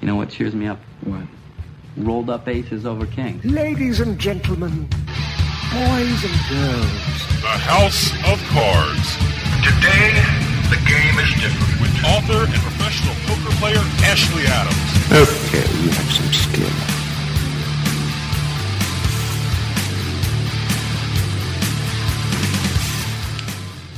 You know what cheers me up? What? Rolled up aces over kings. Ladies and gentlemen, boys and girls. The House of Cards. Today, the game is different. With author and professional poker player Ashley Adams. Okay, you have some skill.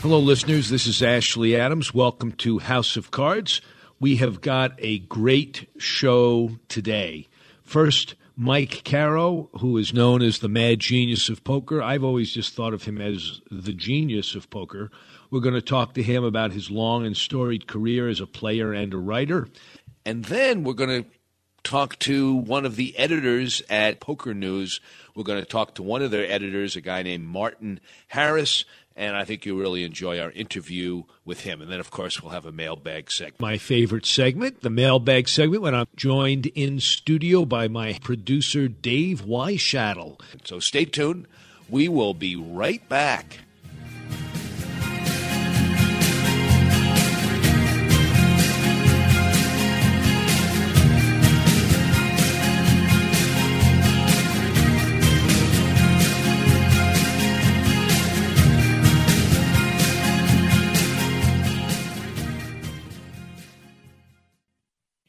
Hello, listeners. This is Ashley Adams. Welcome to House of Cards. We have got a great show today. First, Mike Caro, who is known as the mad genius of poker. I've always just thought of him as the genius of poker. We're going to talk to him about his long and storied career as a player and a writer. And then we're going to talk to one of the editors at Poker News. We're going to talk to one of their editors, a guy named Martin Harris and I think you'll really enjoy our interview with him. And then, of course, we'll have a mailbag segment. My favorite segment, the mailbag segment, when I'm joined in studio by my producer, Dave Weishattle. So stay tuned. We will be right back.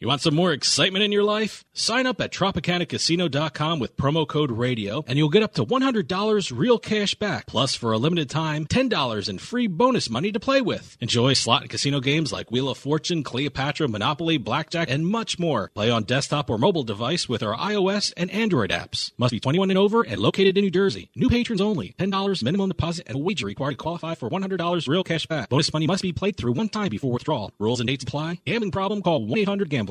You want some more excitement in your life? Sign up at TropicanaCasino.com with promo code RADIO and you'll get up to $100 real cash back. Plus, for a limited time, $10 in free bonus money to play with. Enjoy slot and casino games like Wheel of Fortune, Cleopatra, Monopoly, Blackjack, and much more. Play on desktop or mobile device with our iOS and Android apps. Must be 21 and over and located in New Jersey. New patrons only. $10 minimum deposit and wager required to qualify for $100 real cash back. Bonus money must be played through one time before withdrawal. Rules and dates apply. Gambling problem? Call 1-800-GAMBLER.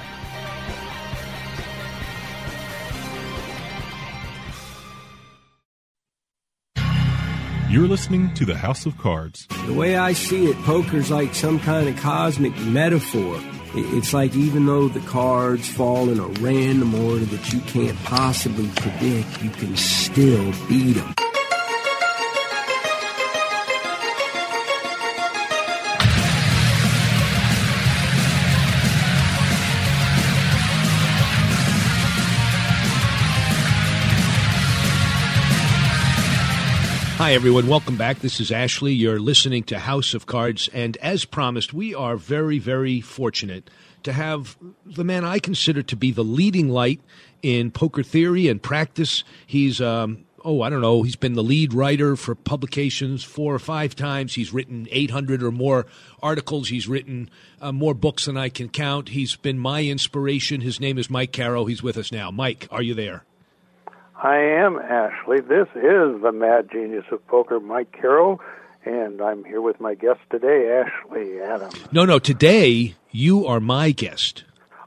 You're listening to the House of Cards. The way I see it, poker's like some kind of cosmic metaphor. It's like even though the cards fall in a random order that you can't possibly predict, you can still beat them. Hi, everyone. Welcome back. This is Ashley. You're listening to House of Cards. And as promised, we are very, very fortunate to have the man I consider to be the leading light in poker theory and practice. He's, um, oh, I don't know, he's been the lead writer for publications four or five times. He's written 800 or more articles. He's written uh, more books than I can count. He's been my inspiration. His name is Mike Caro. He's with us now. Mike, are you there? I am Ashley. This is the mad genius of poker, Mike Caro, and I'm here with my guest today, Ashley Adams. No, no, today you are my guest.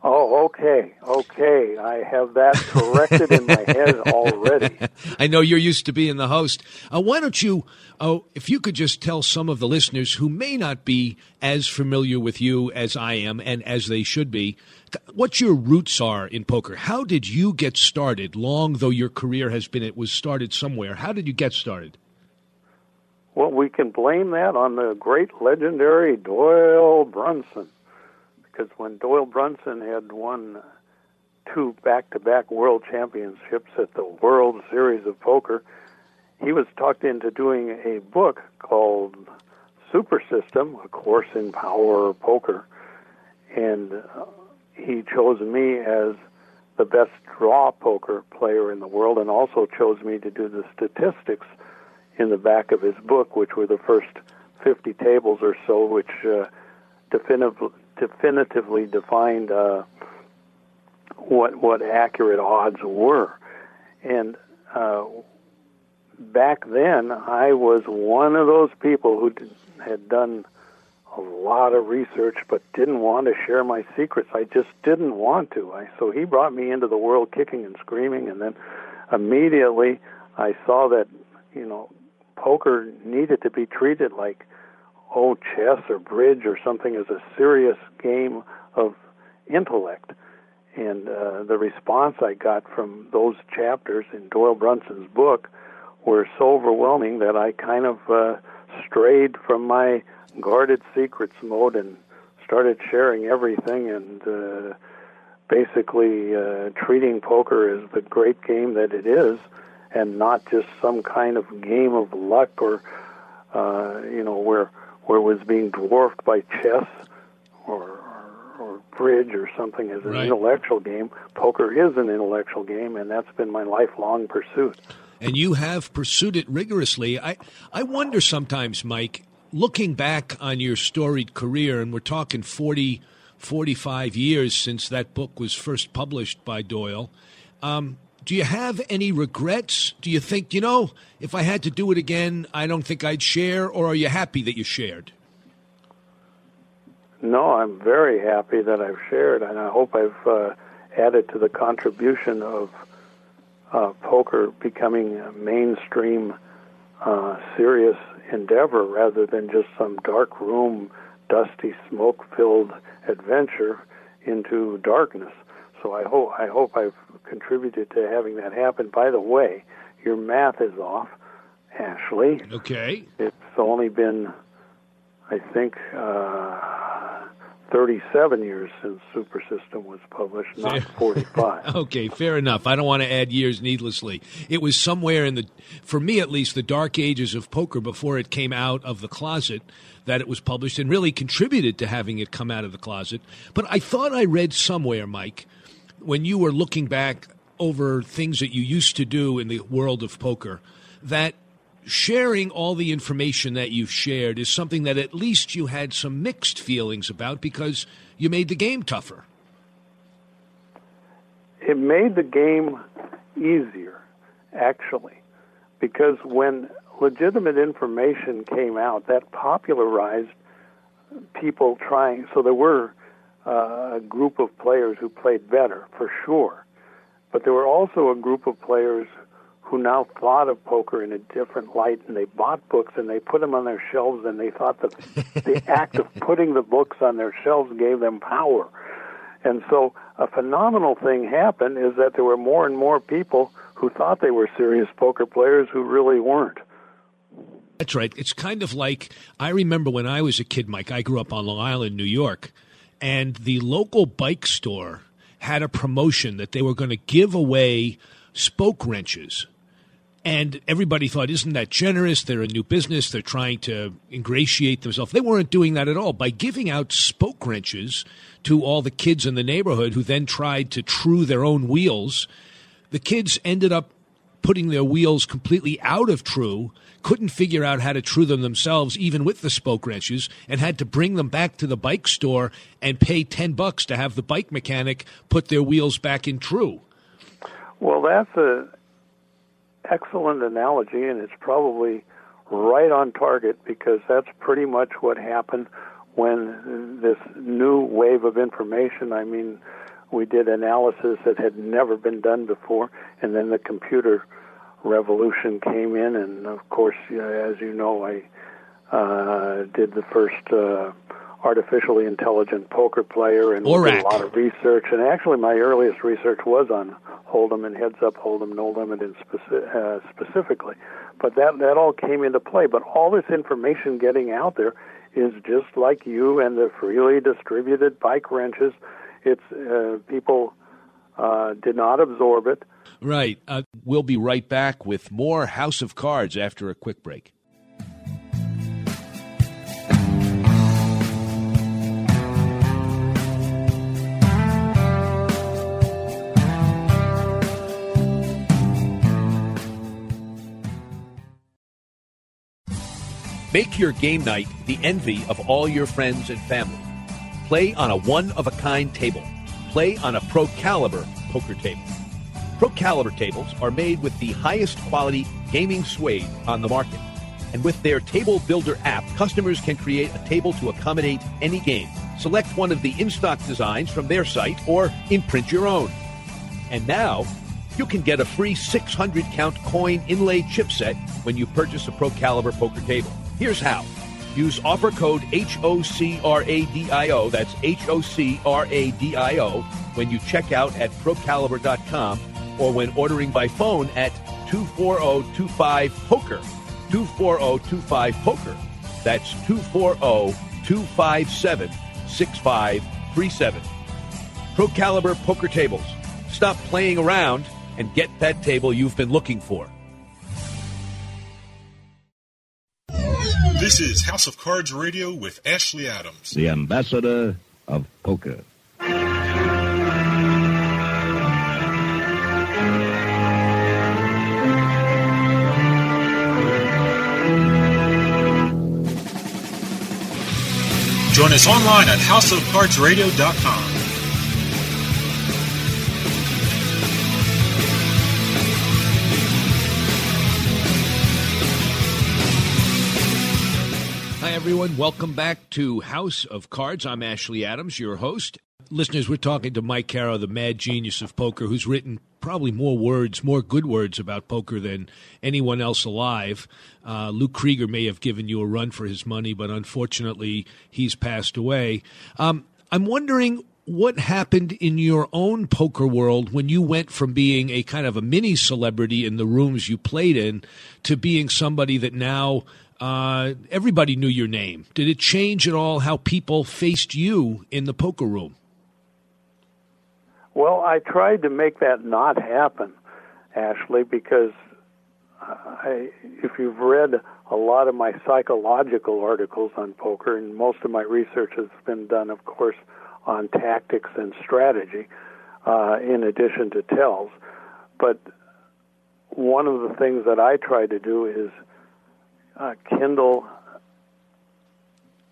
Oh, okay, okay. I have that corrected in my head already. I know you're used to being the host. Uh, why don't you, oh, if you could just tell some of the listeners who may not be as familiar with you as I am and as they should be, what your roots are in poker. How did you get started? Long though your career has been, it was started somewhere. How did you get started? Well, we can blame that on the great legendary Doyle Brunson because when Doyle Brunson had won two back-to-back world championships at the World Series of Poker, he was talked into doing a book called Super System, a course in power poker, and uh, he chose me as the best draw poker player in the world, and also chose me to do the statistics in the back of his book, which were the first 50 tables or so, which uh, definitively definitively defined uh, what what accurate odds were, and uh, back then I was one of those people who did, had done a lot of research but didn't want to share my secrets. I just didn't want to. I, so he brought me into the world kicking and screaming, and then immediately I saw that you know poker needed to be treated like oh, chess or bridge or something is a serious game of intellect. And uh, the response I got from those chapters in Doyle Brunson's book were so overwhelming that I kind of uh, strayed from my guarded secrets mode and started sharing everything and uh, basically uh, treating poker as the great game that it is and not just some kind of game of luck or, uh, you know, where where it was being dwarfed by chess or, or, bridge or something as an right. intellectual game. Poker is an intellectual game, and that's been my lifelong pursuit. And you have pursued it rigorously. I, I wonder sometimes, Mike, looking back on your storied career, and we're talking 40, 45 years since that book was first published by Doyle. Um, do you have any regrets? Do you think, you know, if I had to do it again, I don't think I'd share, or are you happy that you shared? No, I'm very happy that I've shared, and I hope I've uh, added to the contribution of uh, poker becoming a mainstream, uh, serious endeavor rather than just some dark room, dusty, smoke filled adventure into darkness. So I hope I hope I've contributed to having that happen. By the way, your math is off, Ashley. Okay. It's only been, I think, uh, 37 years since Super System was published, not 45. okay, fair enough. I don't want to add years needlessly. It was somewhere in the, for me at least, the dark ages of poker before it came out of the closet that it was published and really contributed to having it come out of the closet. But I thought I read somewhere, Mike, when you were looking back over things that you used to do in the world of poker, that sharing all the information that you've shared is something that at least you had some mixed feelings about because you made the game tougher. It made the game easier, actually, because when legitimate information came out, that popularized people trying. So there were uh, a group of players who played better, for sure. But there were also a group of players who now thought of poker in a different light, and they bought books and they put them on their shelves, and they thought that the act of putting the books on their shelves gave them power. And so a phenomenal thing happened is that there were more and more people who thought they were serious poker players who really weren't. That's right. It's kind of like I remember when I was a kid, Mike. I grew up on Long Island, New York, and the local bike store had a promotion that they were going to give away spoke wrenches And everybody thought, isn't that generous? They're a new business. They're trying to ingratiate themselves. They weren't doing that at all. By giving out spoke wrenches to all the kids in the neighborhood who then tried to true their own wheels, the kids ended up putting their wheels completely out of true, couldn't figure out how to true them themselves, even with the spoke wrenches, and had to bring them back to the bike store and pay 10 bucks to have the bike mechanic put their wheels back in true. Well, that's a excellent analogy, and it's probably right on target because that's pretty much what happened when this new wave of information. I mean, we did analysis that had never been done before, and then the computer revolution came in, and of course, as you know, I uh, did the first uh, artificially intelligent poker player, and ORAC. did a lot of research. And actually, my earliest research was on Hold'em and Heads Up Hold'em, No Limit, in speci- uh, specifically. But that that all came into play. But all this information getting out there is just like you and the freely distributed bike wrenches. It's uh, people uh, did not absorb it. Right. Uh, we'll be right back with more House of Cards after a quick break. Make your game night the envy of all your friends and family. Play on a one of a kind table. Play on a Pro Caliber poker table. Pro Caliber tables are made with the highest quality gaming suede on the market. And with their Table Builder app, customers can create a table to accommodate any game. Select one of the in stock designs from their site or imprint your own. And now, you can get a free 600 count coin inlay chipset when you purchase a Pro Caliber poker table. Here's how. Use offer code HOCRADIO, that's HOCRADIO, when you check out at procaliber.com or when ordering by phone at 24025-POKER. 24025-POKER. That's 240-257-6537. Pro Caliber Poker Tables. Stop playing around and get that table you've been looking for. This is House of Cards Radio with Ashley Adams. the ambassador of poker. Join us online at houseofcardsradio.com. Hi, everyone. Welcome back to House of Cards. I'm Ashley Adams, your host. Listeners, we're talking to Mike Caro, the mad genius of poker, who's written probably more words, more good words about poker than anyone else alive. Uh, Lou Krieger may have given you a run for his money, but unfortunately, he's passed away. Um, I'm wondering what happened in your own poker world when you went from being a kind of a mini celebrity in the rooms you played in to being somebody that now uh, everybody knew your name. Did it change at all how people faced you in the poker room? Well, I tried to make that not happen, Ashley, because I, if you've read a lot of my psychological articles on poker, and most of my research has been done, of course, on tactics and strategy, uh, in addition to tells. But one of the things that I try to do is uh, kindle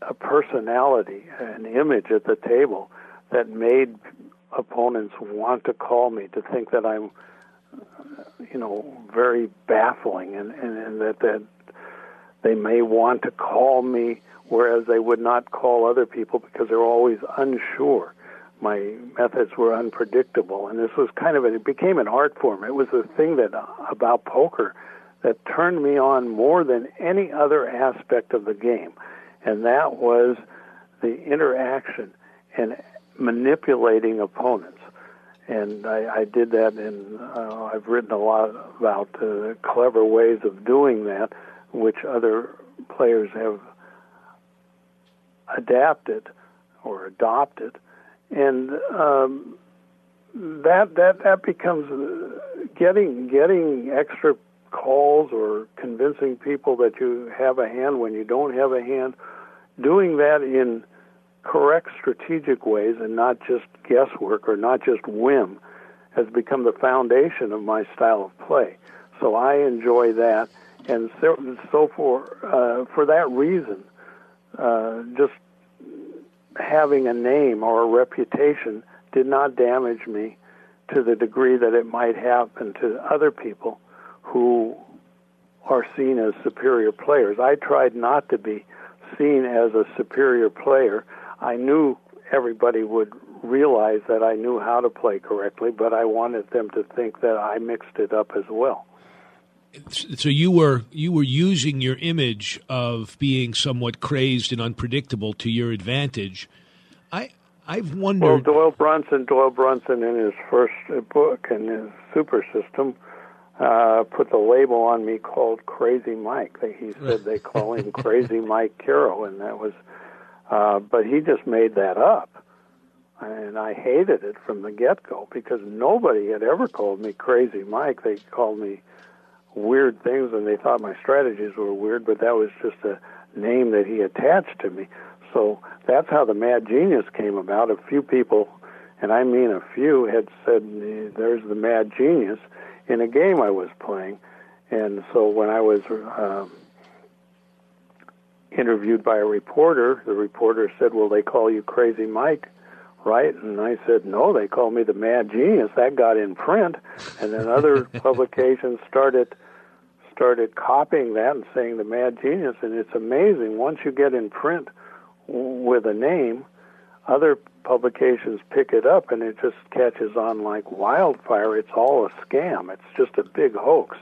a personality, an image at the table that made opponents want to call me, to think that I'm, you know, very baffling, and, and, and that that they may want to call me, whereas they would not call other people because they're always unsure. My methods were unpredictable, and this was kind of it became an art form. It was the thing that uh, about poker that turned me on more than any other aspect of the game, and that was the interaction and manipulating opponents. And I, I did that, and uh, I've written a lot about uh, clever ways of doing that, which other players have adapted or adopted, and um, that that that becomes uh, getting getting extra calls or convincing people that you have a hand when you don't have a hand, doing that in correct strategic ways and not just guesswork or not just whim has become the foundation of my style of play. So I enjoy that, and so, so for uh, for that reason, uh, just having a name or a reputation did not damage me to the degree that it might happen to other people who are seen as superior players. I tried not to be seen as a superior player. I knew everybody would realize that I knew how to play correctly, but I wanted them to think that I mixed it up as well. So you were you were using your image of being somewhat crazed and unpredictable to your advantage. I I've wondered. Well, Doyle Brunson, Doyle Brunson, in his first book in his Super System, uh, put the label on me called Crazy Mike. He said they call him Crazy Mike Caro, and that was. Uh, but he just made that up, and I hated it from the get go because nobody had ever called me Crazy Mike. They called me weird things, and they thought my strategies were weird. But that was just a name that he attached to me. So that's how the Mad Genius came about. A few people, and I mean a few, had said, "There's the Mad Genius." in a game I was playing. And so when I was um, interviewed by a reporter, the reporter said, Well, they call you Crazy Mike, right? And I said, No, they call me the Mad Genius. That got in print. And then other publications started started copying that and saying the Mad Genius. And it's amazing. Once you get in print with a name, other publications pick it up and it just catches on like wildfire. It's all a scam. It's just a big hoax.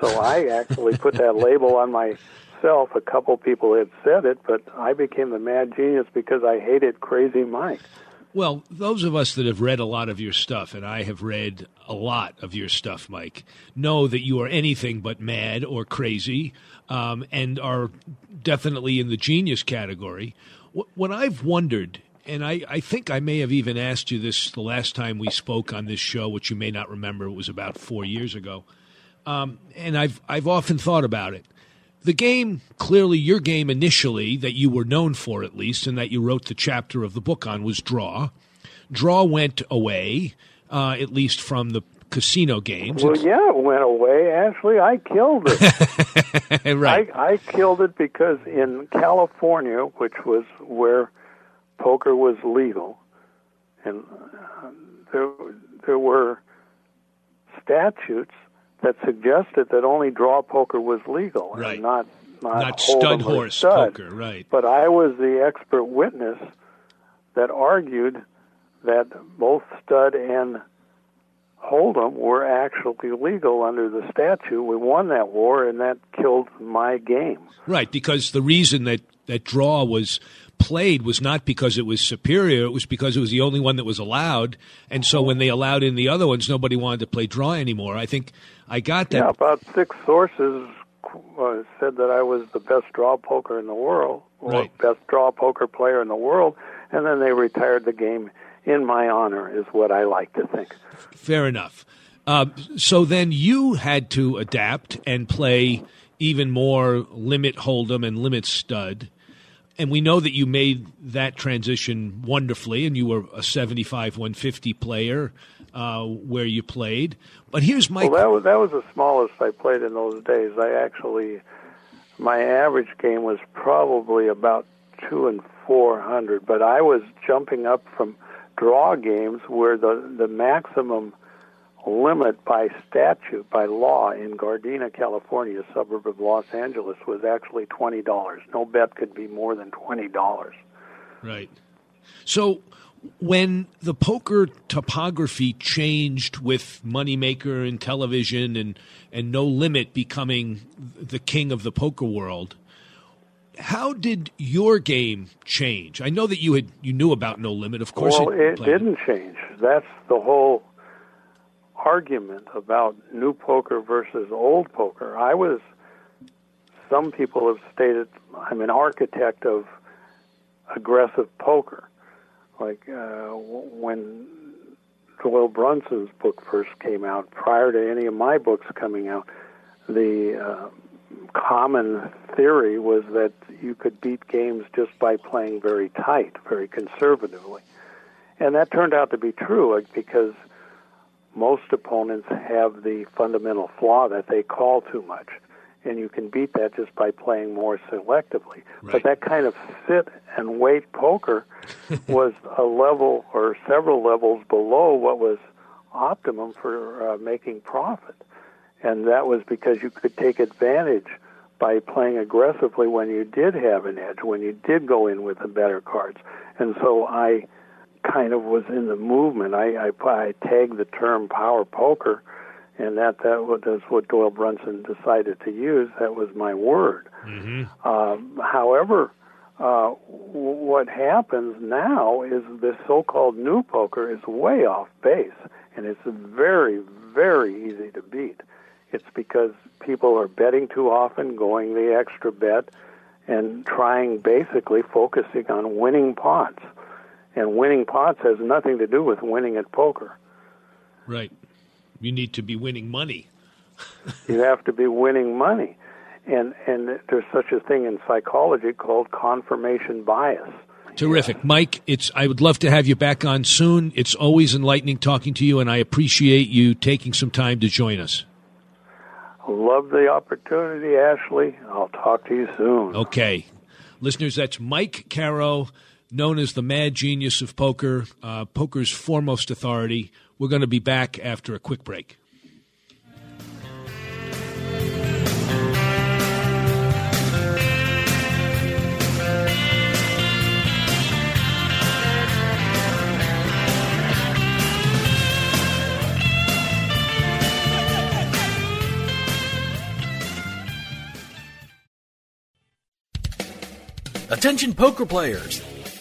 So I actually put that label on myself. A couple people had said it, but I became the mad genius because I hated Crazy Mike. Well, those of us that have read a lot of your stuff, and I have read a lot of your stuff, Mike, know that you are anything but mad or crazy um, and are definitely in the genius category. What I've wondered and I, I think I may have even asked you this the last time we spoke on this show, which you may not remember. It was about four years ago. Um, and I've I've often thought about it. The game, clearly, your game initially that you were known for, at least, and that you wrote the chapter of the book on, was draw. Draw went away, uh, at least from the casino games. Well, yeah, it went away. Actually, I killed it. right. I, I killed it because in California, which was where poker was legal, and uh, there there were statutes that suggested that only draw poker was legal right. and not not, not stud horse stud. poker, right? But I was the expert witness that argued that both stud and Hold'em were actually legal under the statute. We won that war, and that killed my game. Right, because the reason that that draw was played was not because it was superior, it was because it was the only one that was allowed. And so when they allowed in the other ones, nobody wanted to play draw anymore. I think I got that. Yeah, about six sources uh, said that I was the best draw poker in the world, or right. best draw poker player in the world, and then they retired the game in my honor, is what I like to think. Fair enough. Uh, so then you had to adapt and play even more limit hold'em and limit stud and we know that you made that transition wonderfully, and you were a 75 150 player uh, where you played. But here's my. Well, that was, that was the smallest I played in those days. I actually, my average game was probably about two and 400, but I was jumping up from draw games where the, the maximum limit by statute, by law, in Gardena, California, a suburb of Los Angeles, was actually twenty dollars. No bet could be more than twenty dollars. Right. So when the poker topography changed with Moneymaker and television and, and No Limit becoming the king of the poker world, how did your game change? I know that you had you knew about No Limit, of course. Well, it, it didn't change. That's the whole argument about new poker versus old poker. I was, some people have stated, I'm an architect of aggressive poker. Like uh, when Doyle Brunson's book first came out, prior to any of my books coming out, the uh, common theory was that you could beat games just by playing very tight, very conservatively. And that turned out to be true because most opponents have the fundamental flaw that they call too much. And you can beat that just by playing more selectively. Right. But that kind of sit and wait poker was a level or several levels below what was optimum for uh, making profit. And that was because you could take advantage by playing aggressively when you did have an edge, when you did go in with the better cards. And so I kind of was in the movement. I, I, I tagged the term power poker, and that that was what Doyle Brunson decided to use. That was my word. Mm-hmm. Um, however, uh, w- what happens now is this so-called new poker is way off base, and it's very, very easy to beat. It's because people are betting too often, going the extra bet, and trying basically focusing on winning pots. And winning pots has nothing to do with winning at poker. Right. You need to be winning money. you have to be winning money. And and there's such a thing in psychology called confirmation bias. Terrific, Mike. It's I would love to have you back on soon. It's always enlightening talking to you, and I appreciate you taking some time to join us. Love the opportunity, Ashley. I'll talk to you soon. Okay, listeners, that's Mike Caro, known as the Mad Genius of Poker, uh, poker's foremost authority. We're going to be back after a quick break. Attention poker players!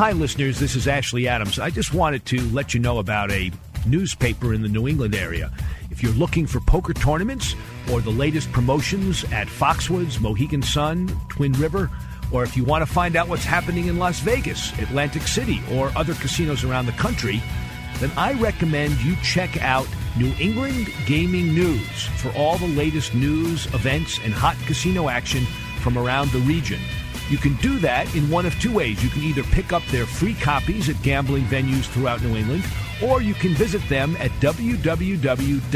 Hi, listeners. This is Ashley Adams. I just wanted to let you know about a newspaper in the New England area. If you're looking for poker tournaments or the latest promotions at Foxwoods, Mohegan Sun, Twin River, or if you want to find out what's happening in Las Vegas, Atlantic City, or other casinos around the country, then I recommend you check out New England Gaming News for all the latest news, events, and hot casino action from around the region. You can do that in one of two ways. You can either pick up their free copies at gambling venues throughout New England, or you can visit them at www.thenegn,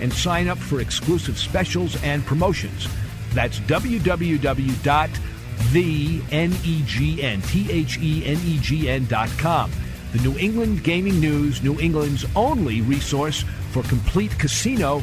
and sign up for exclusive specials and promotions. That's www.thenegn, The New England Gaming News, New England's only resource for complete casino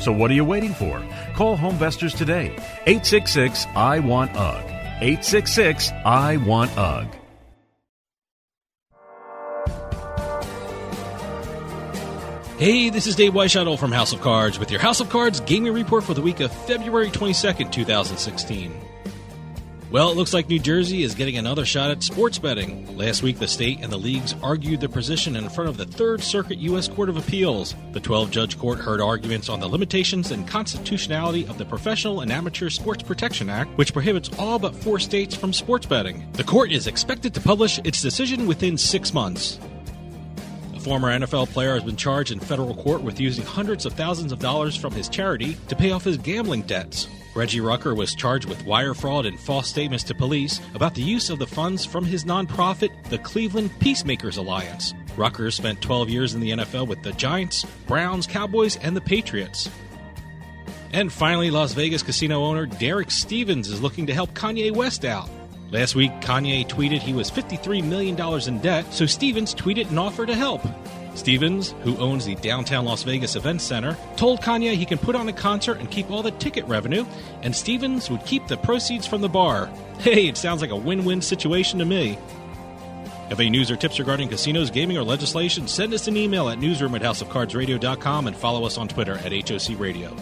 So what are you waiting for? Call Homevestors today. 866 I want UG. 866 I want UG. Hey, this is Dave Weishuttle from House of Cards with your House of Cards gaming report for the week of February 22nd, 2016. Well, it looks like New Jersey is getting another shot at sports betting. Last week, the state and the leagues argued their position in front of the Third Circuit U.S. Court of Appeals. The 12 judge court heard arguments on the limitations and constitutionality of the Professional and Amateur Sports Protection Act, which prohibits all but four states from sports betting. The court is expected to publish its decision within six months. A former NFL player has been charged in federal court with using hundreds of thousands of dollars from his charity to pay off his gambling debts. Reggie Rucker was charged with wire fraud and false statements to police about the use of the funds from his nonprofit, the Cleveland Peacemakers Alliance. Rucker spent 12 years in the NFL with the Giants, Browns, Cowboys, and the Patriots. And finally, Las Vegas casino owner Derek Stevens is looking to help Kanye West out. Last week, Kanye tweeted he was $53 million in debt, so Stevens tweeted an offer to help. Stevens, who owns the downtown Las Vegas Event Center, told Kanye he can put on a concert and keep all the ticket revenue, and Stevens would keep the proceeds from the bar. Hey, it sounds like a win win situation to me. Have any news or tips regarding casinos, gaming, or legislation? Send us an email at newsroom at houseofcardsradio.com and follow us on Twitter at HOC Radio.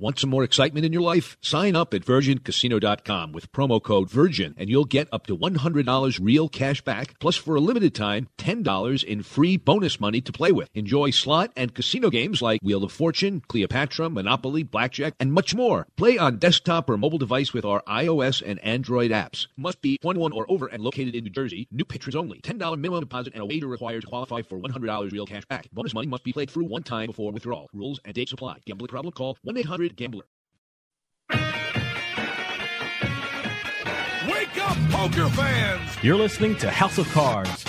Want some more excitement in your life? Sign up at VirginCasino.com with promo code VIRGIN and you'll get up to $100 real cash back, plus for a limited time, $10 in free bonus money to play with. Enjoy slot and casino games like Wheel of Fortune, Cleopatra, Monopoly, Blackjack, and much more. Play on desktop or mobile device with our iOS and Android apps. Must be 21 or over and located in New Jersey. New patrons only. $10 minimum deposit and a wager required to qualify for $100 real cash back. Bonus money must be played through one time before withdrawal. Rules and dates apply. Gambling problem? Call 1-800 Gambler. Wake up, poker fans! You're listening to House of Cards.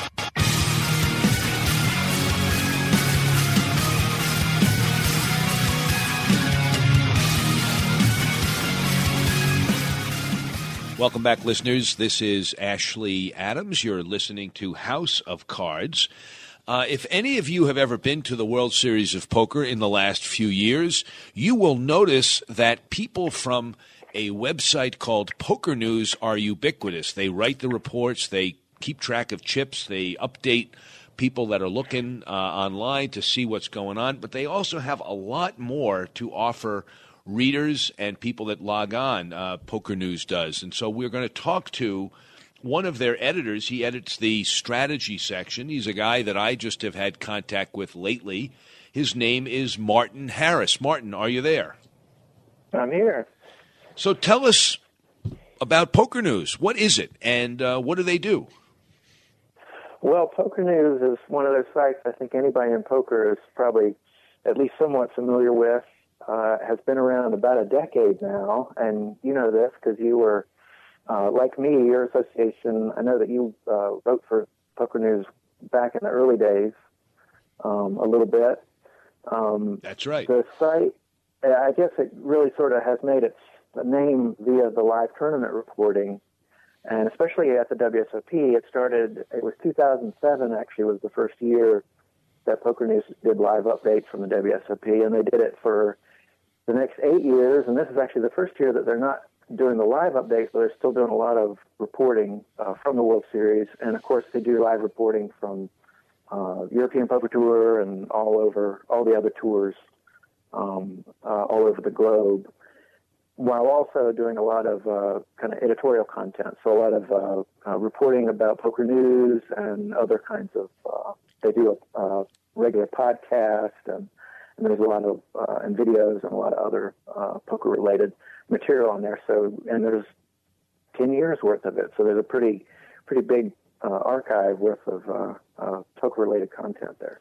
Welcome back, listeners. This is Ashley Adams. You're listening to House of Cards. Uh, if any of you have ever been to the World Series of Poker in the last few years, you will notice that people from a website called Poker News are ubiquitous. They write the reports, they keep track of chips, they update people that are looking uh, online to see what's going on, but they also have a lot more to offer readers and people that log on. Uh, Poker News does. And so we're going to talk to one of their editors. He edits the strategy section. He's a guy that I just have had contact with lately. His name is Martin Harris. Martin, are you there? I'm here. So tell us about Poker News. What is it, and uh, what do they do? Well, Poker News is one of those sites I think anybody in poker is probably at least somewhat familiar with. Uh, has been around about a decade now, and you know this because you were, uh, like me, your association. I know that you uh, wrote for Poker News back in the early days, um, a little bit. Um, That's right. The site, I guess, it really sort of has made its name via the live tournament reporting and especially at the WSOP, it started. It was 2007. Actually, was the first year that Poker News did live updates from the WSOP, and they did it for the next eight years. And this is actually the first year that they're not doing the live updates, but they're still doing a lot of reporting uh, from the World Series. And of course, they do live reporting from uh, European Poker Tour and all over all the other tours um, uh, all over the globe while also doing a lot of uh, kind of editorial content. So a lot of uh, uh, reporting about poker news and other kinds of. They do a regular podcast and, and, there's a lot of and videos and a lot of other poker related material on there. So and there's ten years worth of it. So there's a pretty pretty big archive worth of uh poker related content there.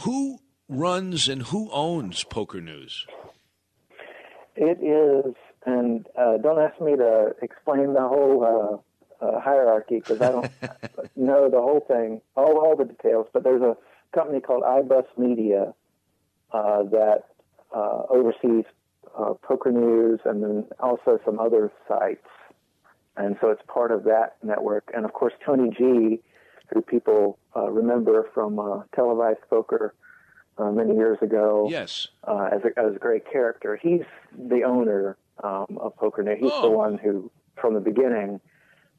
Who runs and who owns Poker News? It is and uh, don't ask me to explain the whole uh, uh, hierarchy because I don't know the whole thing, all all the details. But there's a company called iBus Media uh, that uh, oversees uh, Poker News and then also some other sites, and so it's part of that network. And of course, Tony G, who people remember from televised poker uh, many years ago. Yes. Uh, as, a, as a great character. He's the owner um, of Poker News. He's oh. the one who, from the beginning,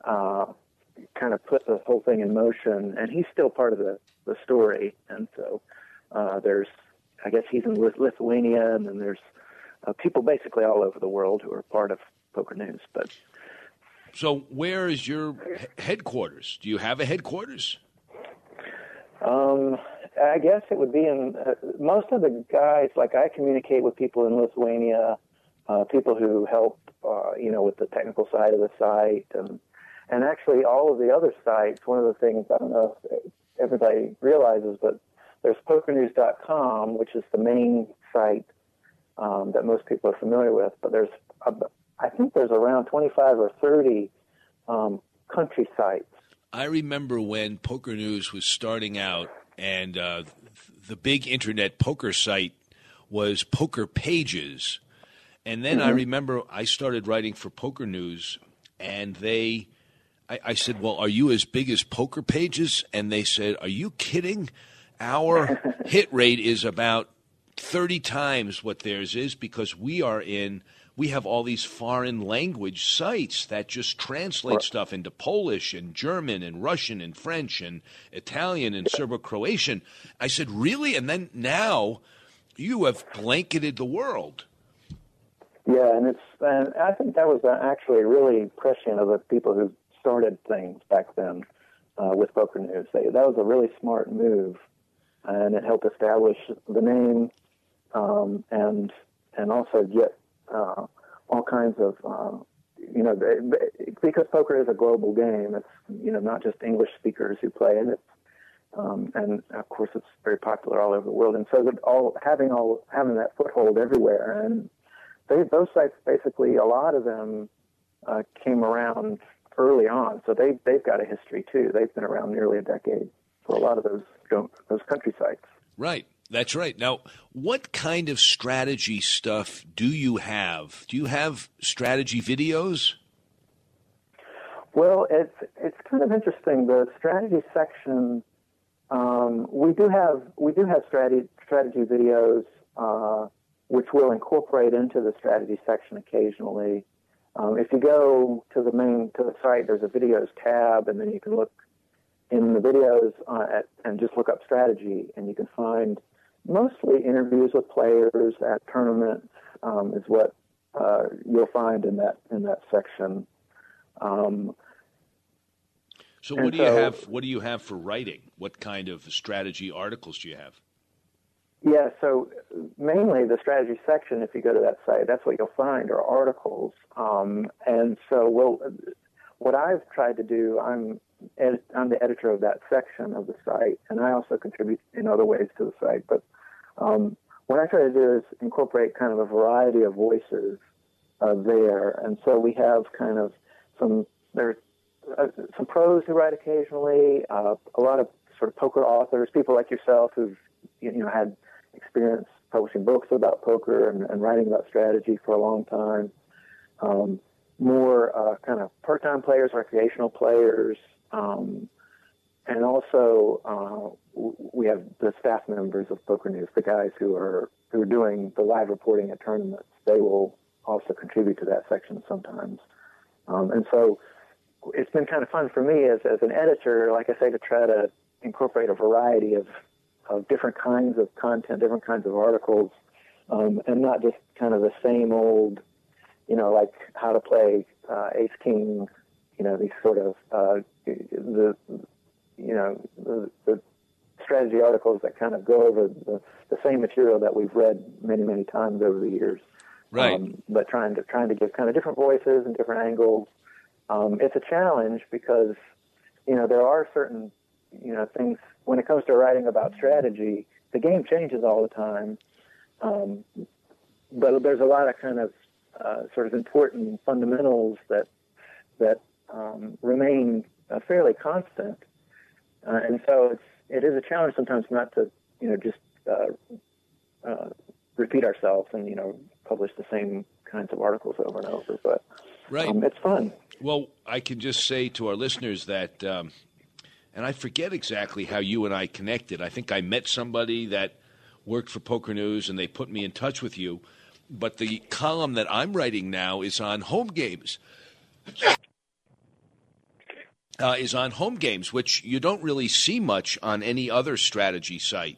uh, kind of put the whole thing in motion, and he's still part of the, the story. And so uh, there's, I guess he's in Lithuania, and then there's uh, people basically all over the world who are part of Poker News. But so, where is your headquarters? Do you have a headquarters? Um, I guess it would be in uh, most of the guys. Like I communicate with people in Lithuania uh, people who help, uh, you know, with the technical side of the site, and and actually all of the other sites. One of the things I don't know if everybody realizes, but there's PokerNews.com, which is the main site um, that most people are familiar with. But there's, I think there's around 25 or 30 um, country sites. I remember when Poker News was starting out, and uh, the big internet poker site was Poker Pages and then mm-hmm. I remember I started writing for Poker News, and they, I, I, said, "Well, are you as big as Poker Pages?" And they said, "Are you kidding? Our hit rate is about thirty times what theirs is because we are in." We have all these foreign language sites that just translate stuff into Polish and German and Russian and French and Italian and Serbo Croatian. I said, Really? And then now you have blanketed the world. Yeah, and it's and I think that was actually really prescient of the people who started things back then uh, with Poker News. They, that was a really smart move, and it helped establish the name um, and and also get uh, all kinds of uh, you know because poker is a global game. It's you know not just English speakers who play it. Um, and of course it's very popular all over the world. And so all having all having that foothold everywhere and they, those sites basically a lot of them uh, came around early on, so they they've got a history too. They've been around nearly a decade for a lot of those those country sites. Right. That's right. Now, what kind of strategy stuff do you have? Do you have strategy videos? Well, it's it's kind of interesting. The strategy section, um, we do have we do have strategy strategy videos. Uh, which we'll incorporate into the strategy section occasionally. Um, if you go to the main to the site, there's a videos tab, and then you can look in the videos uh, at, and just look up strategy, and you can find mostly interviews with players at tournaments um, is what uh, you'll find in that in that section. Um, so, what do so, you have? What do you have for writing? What kind of strategy articles do you have? Yeah, so mainly the strategy section, if you go to that site, that's what you'll find are articles. Um, and so, well, what I've tried to do, I'm ed- I'm the editor of that section of the site, and I also contribute in other ways to the site. But um, what I try to do is incorporate kind of a variety of voices uh, there, and so we have kind of some there's uh, some pros who write occasionally, uh, a lot of sort of poker authors, people like yourself who've you know had experience publishing books about poker and, and writing about strategy for a long time. Um, more uh, kind of part-time players, recreational players, um, and also uh, we have the staff members of Poker News, the guys who are who are doing the live reporting at tournaments. They will also contribute to that section sometimes, um, and so it's been kind of fun for me as as an editor, like I say, to try to incorporate a variety of of different kinds of content, different kinds of articles, um, and not just kind of the same old, you know, like how to play uh, Ace King, you know, these sort of uh, the, you know, the, the strategy articles that kind of go over the, the same material that we've read many, many times over the years. Right. Um, but trying to trying to give kind of different voices and different angles. Um, it's a challenge because you know there are certain you know things when it comes to writing about strategy, the game changes all the time. Um, but there's a lot of kind of uh, sort of important fundamentals that that um, remain uh, fairly constant, uh, and so it's it is a challenge sometimes not to you know just uh, uh, repeat ourselves and you know publish the same kinds of articles over and over. But right, um, it's fun. Well, I can just say to our listeners that um, and I forget exactly how you and I connected. I think I met somebody that worked for Poker News and they put me in touch with you. But the column that I'm writing now is on home games. Uh, is on home games, which you don't really see much on any other strategy site,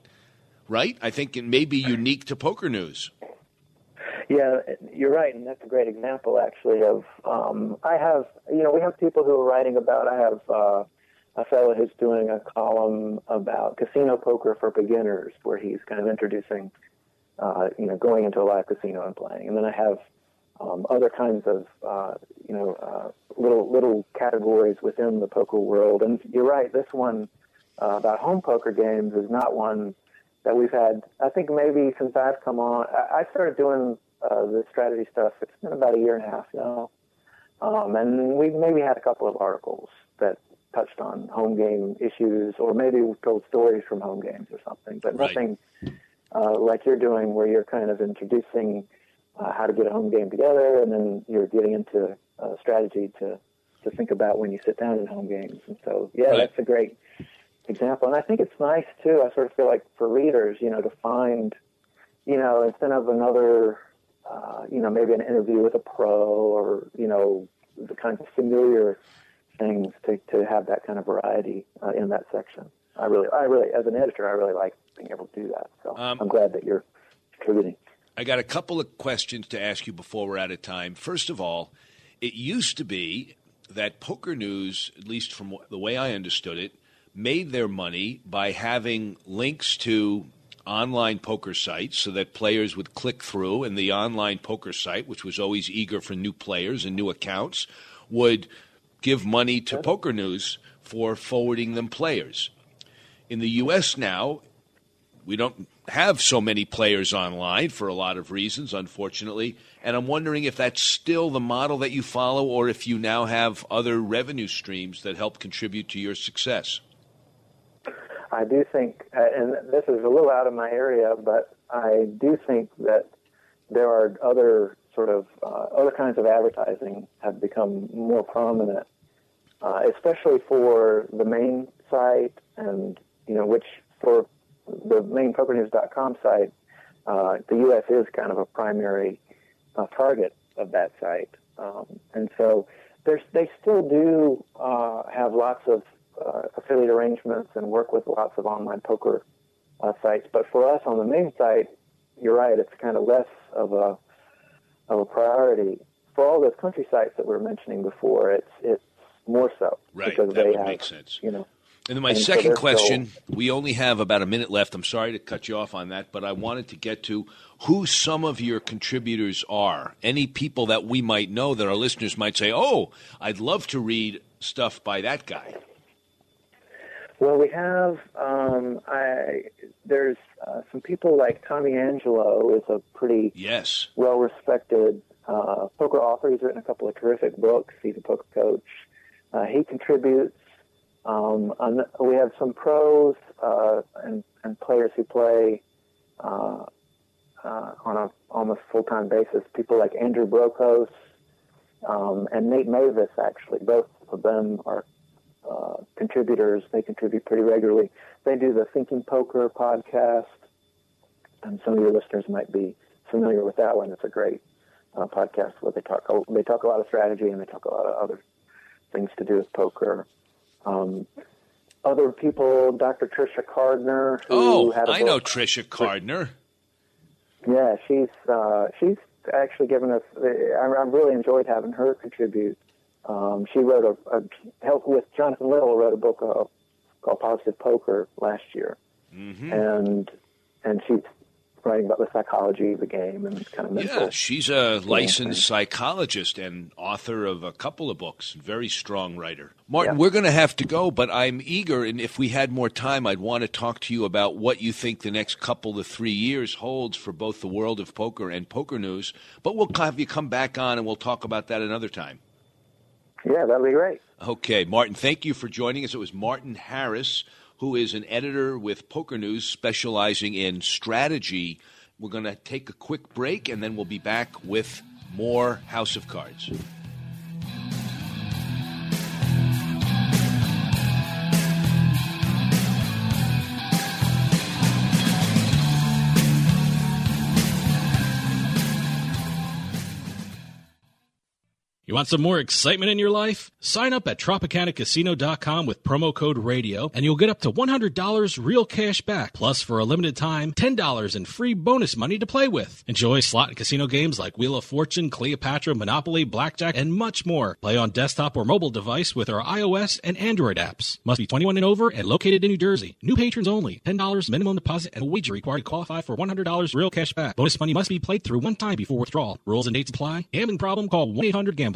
right? I think it may be unique to Poker News. Yeah, you're right, and that's a great example, actually. Of um, I have, you know, we have people who are writing about. I have uh, a fellow who's doing a column about casino poker for beginners, where he's kind of introducing, uh, you know, going into a live casino and playing. And then I have um, other kinds of, uh, you know, uh, little little categories within the poker world. And you're right, this one uh, about home poker games is not one that we've had. I think maybe since I've come on, I, I started doing uh, the strategy stuff. It's been about a year and a half now. Um, and we've maybe had a couple of articles that touched on home game issues, or maybe we told stories from home games or something, but Right. nothing uh, like you're doing, where you're kind of introducing uh, how to get a home game together, and then you're getting into uh, strategy to to think about when you sit down in home games. And so, yeah, Right. that's a great example. And I think it's nice too. I sort of feel like for readers, you know, to find, you know, instead of another, uh, you know, maybe an interview with a pro or you know, the kind of familiar things to, to have that kind of variety uh, in that section. I really, I really, as an editor, I really like being able to do that. So Um, I'm glad that you're contributing. I got a couple of questions to ask you before we're out of time. First of all, it used to be that Poker News, at least from the way I understood it, made their money by having links to online poker sites so that players would click through, and the online poker site, which was always eager for new players and new accounts, would give money to Poker News for forwarding them players. In the U.S. now, we don't have so many players online for a lot of reasons, unfortunately. And I'm wondering if that's still the model that you follow, or if you now have other revenue streams that help contribute to your success. I do think, uh, and this is a little out of my area, but I do think that there are other sort of uh, other kinds of advertising have become more prominent, uh, especially for the main site, and you know, which for the main PokerNews.com site, uh, the U.S. is kind of a primary uh, target of that site, um, and so they still do uh, have lots of uh, affiliate arrangements and work with lots of online poker uh, sites. But for us on the main site, you're right, it's kind of less of a of a priority. For all those country sites that we were mentioning before, it's it's more so Right, because that they would have make sense. you know And then my And second they're question, we only have about a minute left. I'm sorry to cut you off on that, but I wanted to get to who some of your contributors are. Any people that we might know that our listeners might say, "Oh, I'd love to read stuff by that guy." Well, we have um, I there's uh, some people like Tommy Angelo is a pretty yes well respected uh, poker author. He's written a couple of terrific books. He's a poker coach. Uh, he contributes. Um, we have some pros uh, and, and players who play uh, uh, on a almost full time basis. People like Andrew Brokos um, and Nate Meyvis. Actually, both of them are uh, contributors. They contribute pretty regularly. They do the Thinking Poker podcast, and some of your listeners might be familiar with that one. It's a great uh, podcast where they talk. They talk a lot of strategy and they talk a lot of other things to do with poker. Um, other people, Dr. Tricia Cardner. Who Oh, I know Tricia Cardner. Yeah, she's uh, she's actually given us. I, I really enjoyed having her contribute. Um, she wrote a, a help with Jonathan Little wrote a book uh, called Positive Poker last year, Mm-hmm. and and she's writing about the psychology of the game and kind of mental. Yeah, she's a licensed psychologist and author of a couple of books. Very strong writer. Martin, we're going to have to go, but I'm eager, and if we had more time, I'd want to talk to you about what you think the next couple to three years holds for both the world of poker and poker news. But we'll have you come back on, and we'll talk about that another time. Yeah, that'd be great. Okay, Martin, thank you for joining us. It was Martin Harris, who is an editor with Poker News specializing in strategy. We're going to take a quick break and then we'll be back with more House of Cards. You want some more excitement in your life? Sign up at TropicanaCasino.com with promo code RADIO and you'll get up to $100 real cash back. Plus, for a limited time, $10 in free bonus money to play with. Enjoy slot and casino games like Wheel of Fortune, Cleopatra, Monopoly, Blackjack, and much more. Play on desktop or mobile device with our iOS and Android apps. Must be 21 and over and located in New Jersey. New patrons only. $10 minimum deposit and wager required to qualify for $100 real cash back. Bonus money must be played through one time before withdrawal. Rules and dates apply. Gambling problem? Call 1-800-GAMBLER.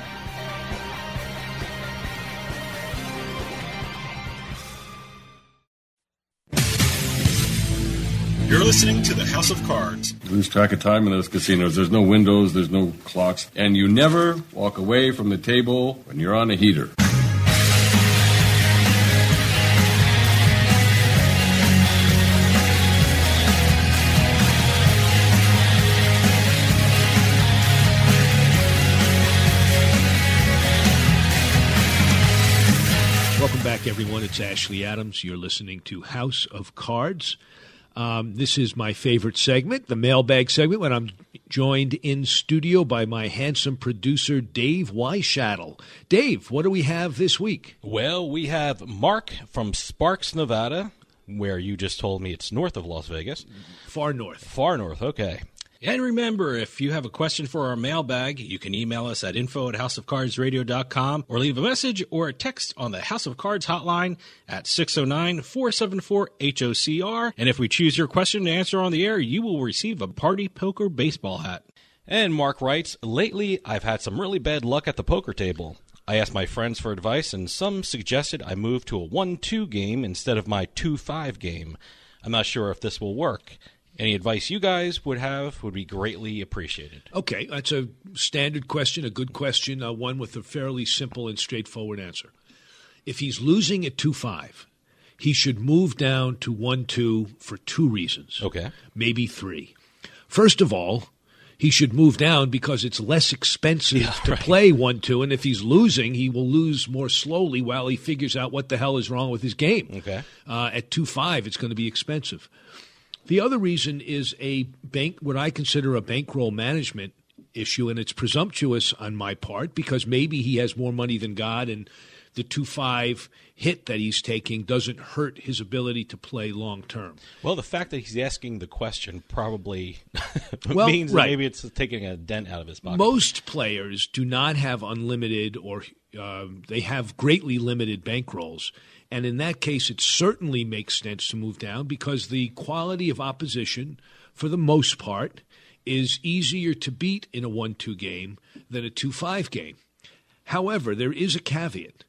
You're listening to the House of Cards. lose track of time in those casinos. There's no windows, there's no clocks, and you never walk away from the table when you're on a heater. Welcome back, everyone. It's Ashley Adams. You're listening to House of Cards. Um, this is my favorite segment, the mailbag segment, when I'm joined in studio by my handsome producer, Dave Weishattle. Dave, what do we have this week? Well, we have Mark from Sparks, Nevada, where you just told me it's north of Las Vegas. Far north. Far north, okay. And remember, if you have a question for our mailbag, you can email us at info at houseofcardsradio.com or leave a message or a text on the House of Cards hotline at 609-474-HOCR. And if we choose your question to answer on the air, you will receive a Party Poker baseball hat. And Mark writes, Lately, I've had some really bad luck at the poker table. I asked my friends for advice, and some suggested I move to a 1 2 game instead of my 2 5 game. I'm not sure if this will work. Any advice you guys would have would be greatly appreciated. Okay, that's a standard question, a good question, uh, one with a fairly simple and straightforward answer. If he's losing at 2 5, he should move down to 1 2 for two reasons. Okay. Maybe three. First of all, he should move down because it's less expensive Yeah, to right. play 1 2. And if he's losing, he will lose more slowly while he figures out what the hell is wrong with his game. Okay. Uh, at 2 5, it's going to be expensive. The other reason is a bank, what I consider a bankroll management issue, and it's presumptuous on my part because maybe he has more money than God, and the two five hit that he's taking doesn't hurt his ability to play long term. Well, the fact that he's asking the question probably Well, means right. maybe it's taking a dent out of his pocket. Most players do not have unlimited or um, they have greatly limited bankrolls. And in that case, it certainly makes sense to move down because the quality of opposition, for the most part, is easier to beat in a 1 2 game than a 2 5 game. However, there is a caveat.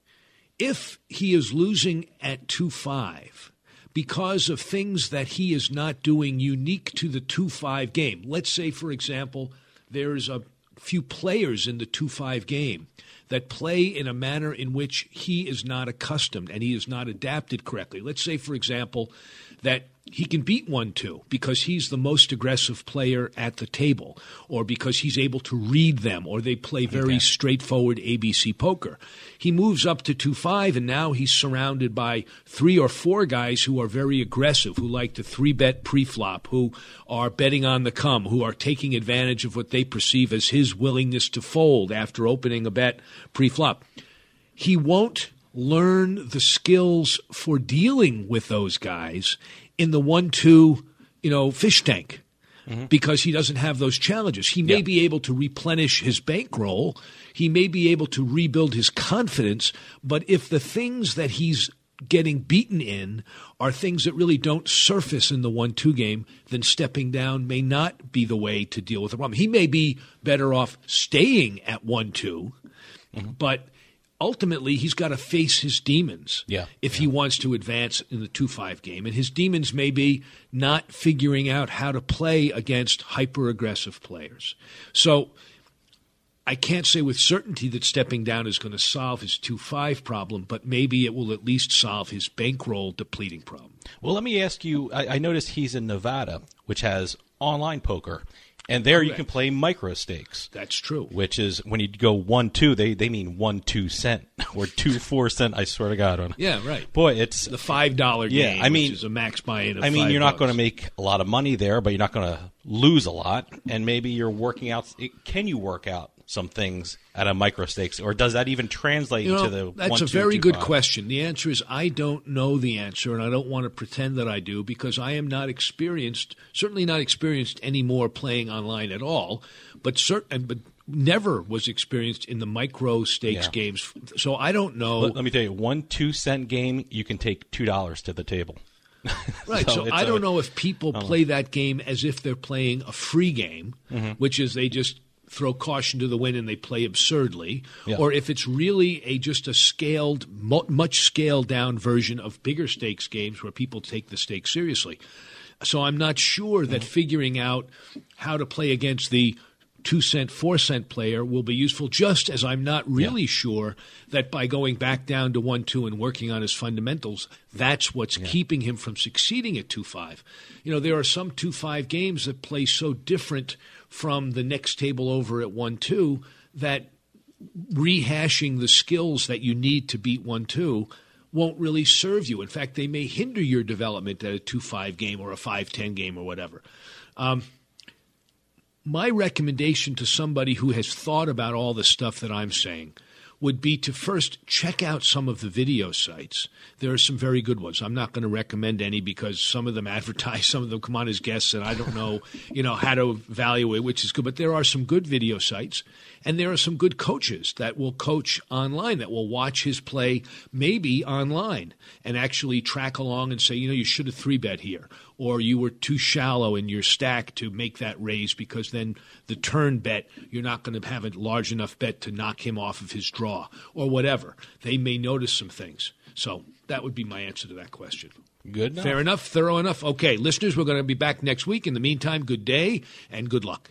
If he is losing at 2 5 because of things that he is not doing unique to the 2 5 game, let's say, for example, there's a few players in the 2 5 game that play in a manner in which he is not accustomed and he is not adapted correctly. Let's say, for example, that he can beat 1 2 because he's the most aggressive player at the table, or because he's able to read them, or they play very straightforward ABC poker. He moves up to 2 5, and now he's surrounded by three or four guys who are very aggressive, who like to three bet pre flop, who are betting on the come, who are taking advantage of what they perceive as his willingness to fold after opening a bet pre flop. He won't learn the skills for dealing with those guys in the one two, you know, fish tank. Mm-hmm. Because he doesn't have those challenges. He may be able to replenish his bankroll, he may be able to rebuild his confidence, but if the things that he's getting beaten in are things that really don't surface in the 1 2 game, then stepping down may not be the way to deal with the problem. He may be better off staying at 1 2, mm-hmm. but ultimately he's got to face his demons Yeah. if he wants to advance in the 2-5 game and his demons may be not figuring out how to play against hyper aggressive players so I can't say with certainty that stepping down is going to solve his 2-5 problem but maybe it will at least solve his bankroll depleting problem Well, let me ask you. I, I noticed he's in Nevada, which has online poker, and there you can play micro stakes. That's true. Which is when you go one two, they they mean one two cent or two four cent. I swear to God, on Yeah, right. Boy, it's the five dollar Yeah, game I mean, which is a max buy-in I mean, you're not going to make a lot of money there, but you're not going to lose a lot, and maybe you're working out. Can you work out some things at a micro stakes, or does that even translate You know, to the? that's one, a two, very two, good five? question. The answer is I don't know the answer, and I don't want to pretend that I do because I am not experienced. Certainly not experienced anymore playing online at all, but certain, but never was experienced in the micro stakes Yeah. games. So I don't know. Let, let me tell you, one two cent game, you can take two dollars to the table. Right. So, it's I a- don't know if people play that game as if they're playing a free game, Mhm. which is they just throw caution to the wind and they play absurdly, Yeah. or if it's really a just a scaled, much scaled down version of bigger stakes games where people take the stakes seriously. So I'm not sure that figuring out how to play against the two cent, four cent player will be useful, just as I'm not really sure that by going back down to one two and working on his fundamentals, that's what's keeping him from succeeding at two five. You know, there are some two five games that play so different from the next table over at one two that rehashing the skills that you need to beat one two won't really serve you. In fact, they may hinder your development at a two five game or a five ten game or whatever. Um, my recommendation to somebody who has thought about all the stuff that I'm saying would be to first check out some of the video sites. There are some very good ones. I'm not going to recommend any because some of them advertise, some of them come on as guests, and I don't know, you know, how to evaluate which is good. But there are some good video sites, and there are some good coaches that will coach online, that will watch his play maybe online and actually track along and say, you know, you should have three bet here, or you were too shallow in your stack to make that raise because then the turn bet, you're not going to have a large enough bet to knock him off of his draw, or whatever. They may notice some things. So that would be my answer to that question. Good enough. Fair enough, thorough enough. Okay, listeners, we're going to be back next week. In the meantime, good day and good luck.